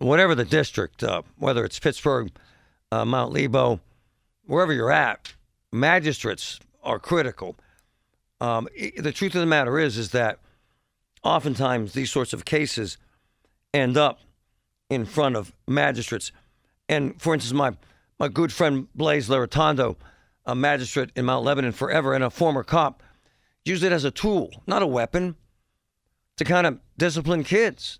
whatever the district, uh, whether it's Pittsburgh, uh, Mount Lebo, wherever you're at, magistrates are critical. Um, the truth of the matter is, is that oftentimes these sorts of cases end up in front of magistrates. And for instance, my my good friend Blaise Larotonda, a magistrate in Mount Lebanon forever and a former cop, used it as a tool, not a weapon, to kind of discipline kids.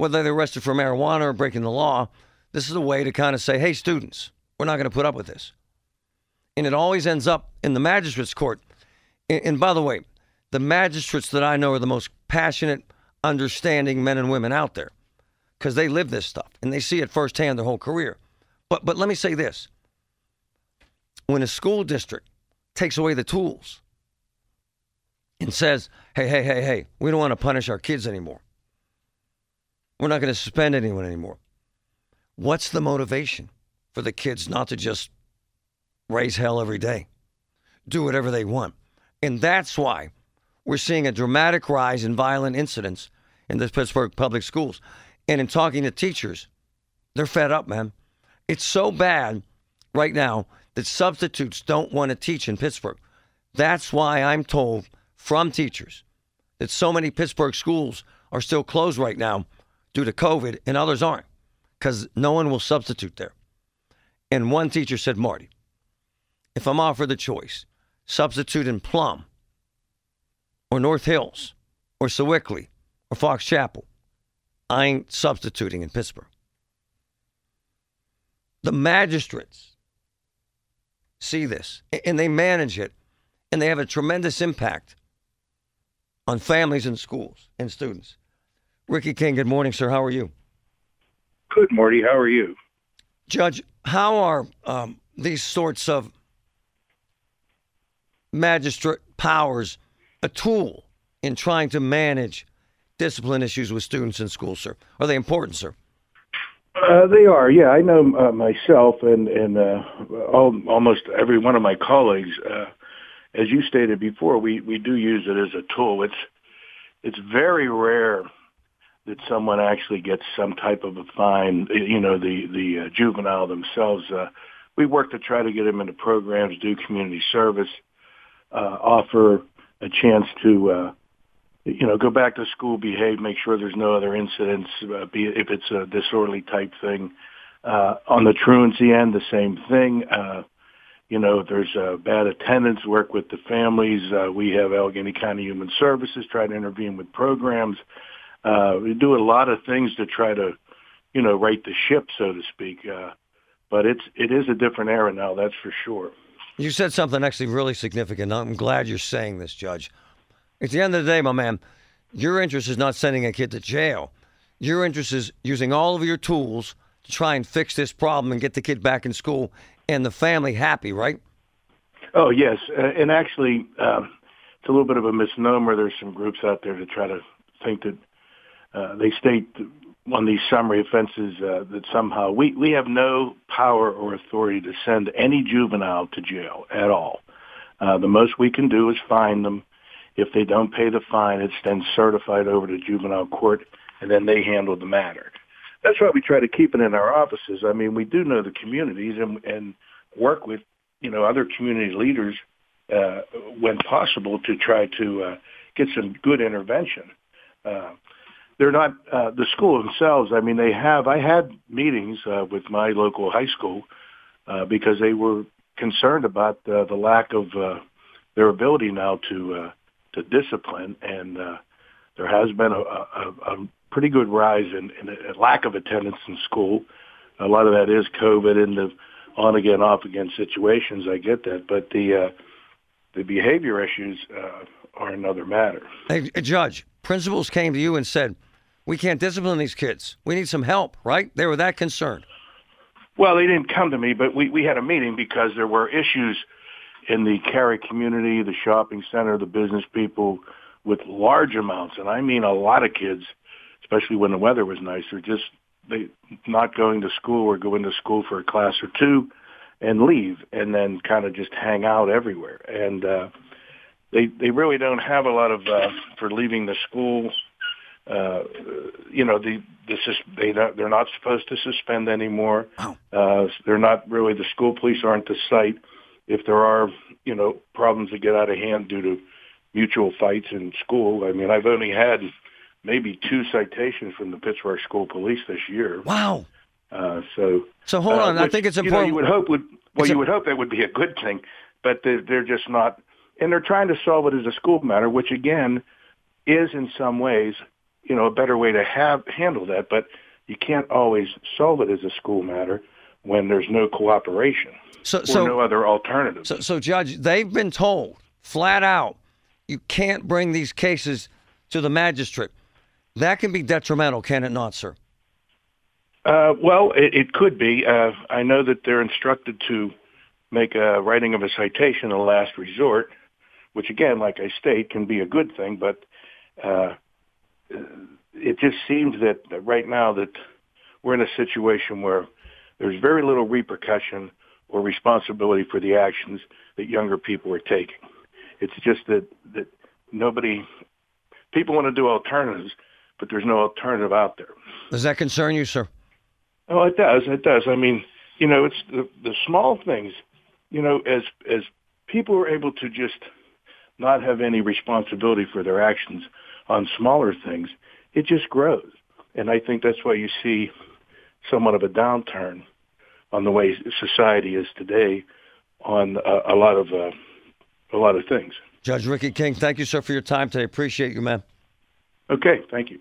Whether they're arrested for marijuana or breaking the law, this is a way to kind of say, hey, students, we're not going to put up with this. And it always ends up in the magistrate's court. And, by the way, the magistrates that I know are the most passionate, understanding men and women out there because they live this stuff and they see it firsthand their whole career. But but let me say this: when a school district takes away the tools and says, "Hey, hey, hey, hey, we don't want to punish our kids anymore. We're not going to suspend anyone anymore." What's the motivation for the kids not to just raise hell every day, do whatever they want? And that's why we're seeing a dramatic rise in violent incidents in the Pittsburgh public schools. And in talking to teachers, they're fed up, man. It's so bad right now that substitutes don't want to teach in Pittsburgh. That's why I'm told from teachers that so many Pittsburgh schools are still closed right now due to COVID and others aren't because no one will substitute there. And one teacher said, Marty, if I'm offered the choice, substitute in Plum or North Hills or Sewickley or Fox Chapel, I ain't substituting in Pittsburgh. The magistrates see this and they manage it, and they have a tremendous impact on families and schools and students. Ricky King, good morning, sir. How are you? Good, Marty. How are you? Judge, how are um, these sorts of magistrate powers a tool in trying to manage discipline issues with students in school, sir? Are they important, sir? Uh, they are, yeah. I know uh, myself and and uh, all, almost every one of my colleagues. Uh, as you stated before, we we do use it as a tool. It's it's very rare that someone actually gets some type of a fine. You know, the the uh, juvenile themselves. Uh, we work to try to get them into programs, do community service, uh, offer a chance to. Uh, you know, go back to school, behave, make sure there's no other incidents, uh, be if it's a disorderly type thing. Uh, on the truancy end, the same thing. Uh, you know, there's uh, bad attendance, work with the families. Uh, we have Allegheny County Human Services try to intervene with programs. We do a lot of things to try to, you know, right the ship, so to speak. Uh, but it's it is a different era now, that's for sure. You said something actually really significant. I'm glad you're saying this, Judge. At the end of the day, my man, your interest is not sending a kid to jail. Your interest is using all of your tools to try and fix this problem and get the kid back in school and the family happy, right? Oh yes, uh, and actually, um, it's a little bit of a misnomer. There's some groups out there to try to think that uh, they state on these summary offenses uh, that somehow we we have no power or authority to send any juvenile to jail at all. Uh, the most we can do is fine them. If they don't pay the fine, it's then certified over to juvenile court, and then they handle the matter. That's why we try to keep it in our offices. I mean, we do know the communities and, and work with, you know, other community leaders uh, when possible to try to uh, get some good intervention. Uh, they're not uh, the school themselves. I mean, they have. I had meetings uh, with my local high school uh, because they were concerned about uh, the lack of uh, their ability now to uh, to discipline, and uh, there has been a, a, a pretty good rise in, in a lack of attendance in school. A lot of that is COVID and the on again, off again situations. I get that, but the uh, the behavior issues uh, are another matter. Hey, Judge, principals came to you and said, "We can't discipline these kids. We need some help." Right? They were that concerned. Well, they didn't come to me, but we we had a meeting because there were issues in the Carrick community, the shopping center, the business people with large amounts, and I mean a lot of kids, especially when the weather was nice, just they not going to school or going to school for a class or two and leave and then kind of just hang out everywhere. And uh they they really don't have a lot of uh for leaving the school uh, you know, the the they not, they're not supposed to suspend anymore. Wow. Uh, they're not really the school police aren't the site if there are you know problems that get out of hand due to mutual fights in school. I mean, I've only had maybe two citations from the Pittsburgh School Police this year. Wow. Uh, so so hold uh, on. which, I think it's you know, important. You, would hope would well, It's you a- would hope that would be a good thing, but they're, they're just not, and they're trying to solve it as a school matter, which again is in some ways, you know, a better way to have handle that. But you can't always solve it as a school matter when there's no cooperation so or so no other alternative. So, so Judge, they've been told flat out, you can't bring these cases to the magistrate. That can be detrimental, can it not, sir? Uh, well, it, it could be. Uh, I know that they're instructed to make a writing of a citation a last resort, which again, like I state, can be a good thing. But uh, it just seems that, right now that we're in a situation where there's very little repercussion or responsibility for the actions that younger people are taking. It's just that that nobody, people want to do alternatives, but there's no alternative out there. Does that concern you, sir? Oh, it does. It does. I mean, you know, it's the, the small things. You know, as as people are able to just not have any responsibility for their actions on smaller things, it just grows. And I think that's why you see somewhat of a downturn on the way society is today on a, a lot of uh, a lot of things. Judge Ricky King, thank you, sir, for your time today. Appreciate you, man. Okay, thank you.